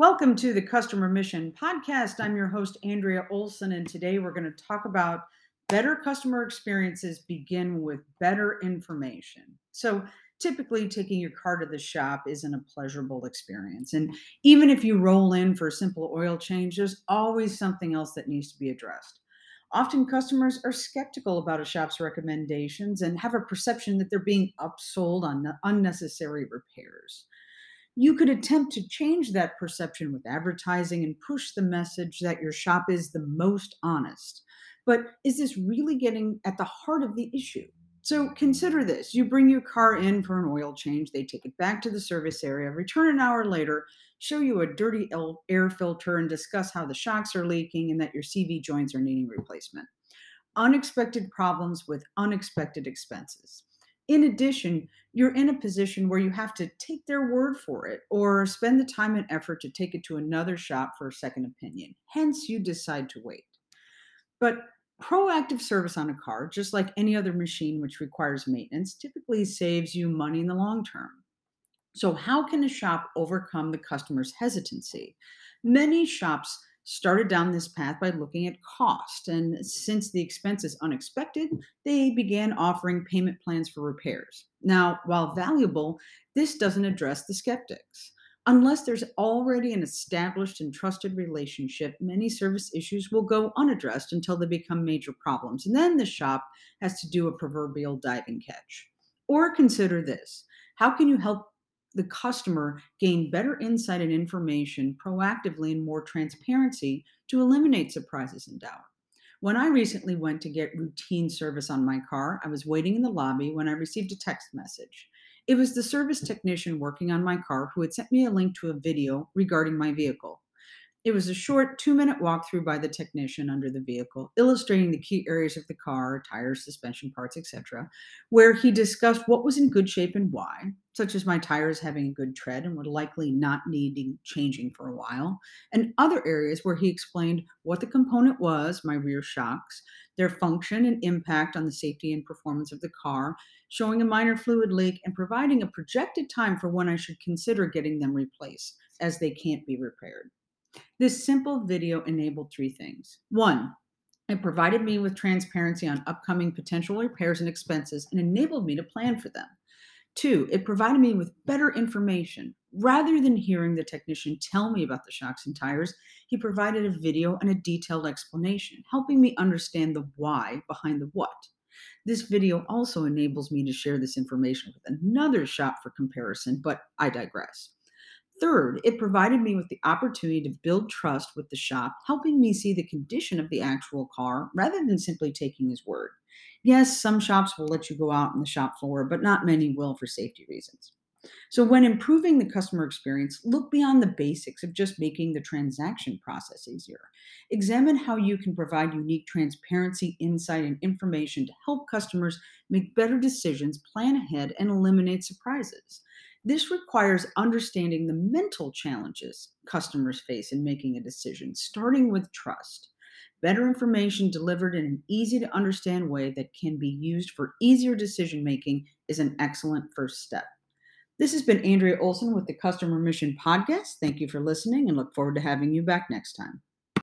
Welcome to the Customer Mission Podcast. I'm your host, Andrea Olson, and today we're going to talk about better customer experiences begin with better information. So, typically, taking your car to the shop isn't a pleasurable experience. And even if you roll in for a simple oil change, there's always something else that needs to be addressed. Often, customers are skeptical about a shop's recommendations and have a perception that they're being upsold on unnecessary repairs you could attempt to change that perception with advertising and push the message that your shop is the most honest. But is this really getting at the heart of the issue? So consider this you bring your car in for an oil change, they take it back to the service area, return an hour later, show you a dirty air filter, and discuss how the shocks are leaking and that your CV joints are needing replacement. Unexpected problems with unexpected expenses. In addition, you're in a position where you have to take their word for it or spend the time and effort to take it to another shop for a second opinion. Hence, you decide to wait. But proactive service on a car, just like any other machine which requires maintenance, typically saves you money in the long term. So, how can a shop overcome the customer's hesitancy? Many shops started down this path by looking at cost. And since the expense is unexpected, they began offering payment plans for repairs. Now, while valuable, this doesn't address the skeptics. Unless there's already an established and trusted relationship, many service issues will go unaddressed until they become major problems. And then the shop has to do a proverbial diving catch. Or consider this how can you help the customer gain better insight and information proactively and more transparency to eliminate surprises and doubt. When I recently went to get routine service on my car, I was waiting in the lobby when I received a text message. It was the service technician working on my car who had sent me a link to a video regarding my vehicle. It was a short two minute walkthrough by the technician under the vehicle, illustrating the key areas of the car, tires, suspension parts, etc., where he discussed what was in good shape and why, such as my tires having a good tread and would likely not needing changing for a while, and other areas where he explained what the component was, my rear shocks, their function and impact on the safety and performance of the car, showing a minor fluid leak, and providing a projected time for when I should consider getting them replaced, as they can't be repaired. This simple video enabled three things. One, it provided me with transparency on upcoming potential repairs and expenses and enabled me to plan for them. Two, it provided me with better information. Rather than hearing the technician tell me about the shocks and tires, he provided a video and a detailed explanation, helping me understand the why behind the what. This video also enables me to share this information with another shop for comparison, but I digress. Third, it provided me with the opportunity to build trust with the shop, helping me see the condition of the actual car rather than simply taking his word. Yes, some shops will let you go out on the shop floor, but not many will for safety reasons. So, when improving the customer experience, look beyond the basics of just making the transaction process easier. Examine how you can provide unique transparency, insight, and information to help customers make better decisions, plan ahead, and eliminate surprises. This requires understanding the mental challenges customers face in making a decision, starting with trust. Better information delivered in an easy to understand way that can be used for easier decision making is an excellent first step. This has been Andrea Olson with the Customer Mission Podcast. Thank you for listening and look forward to having you back next time.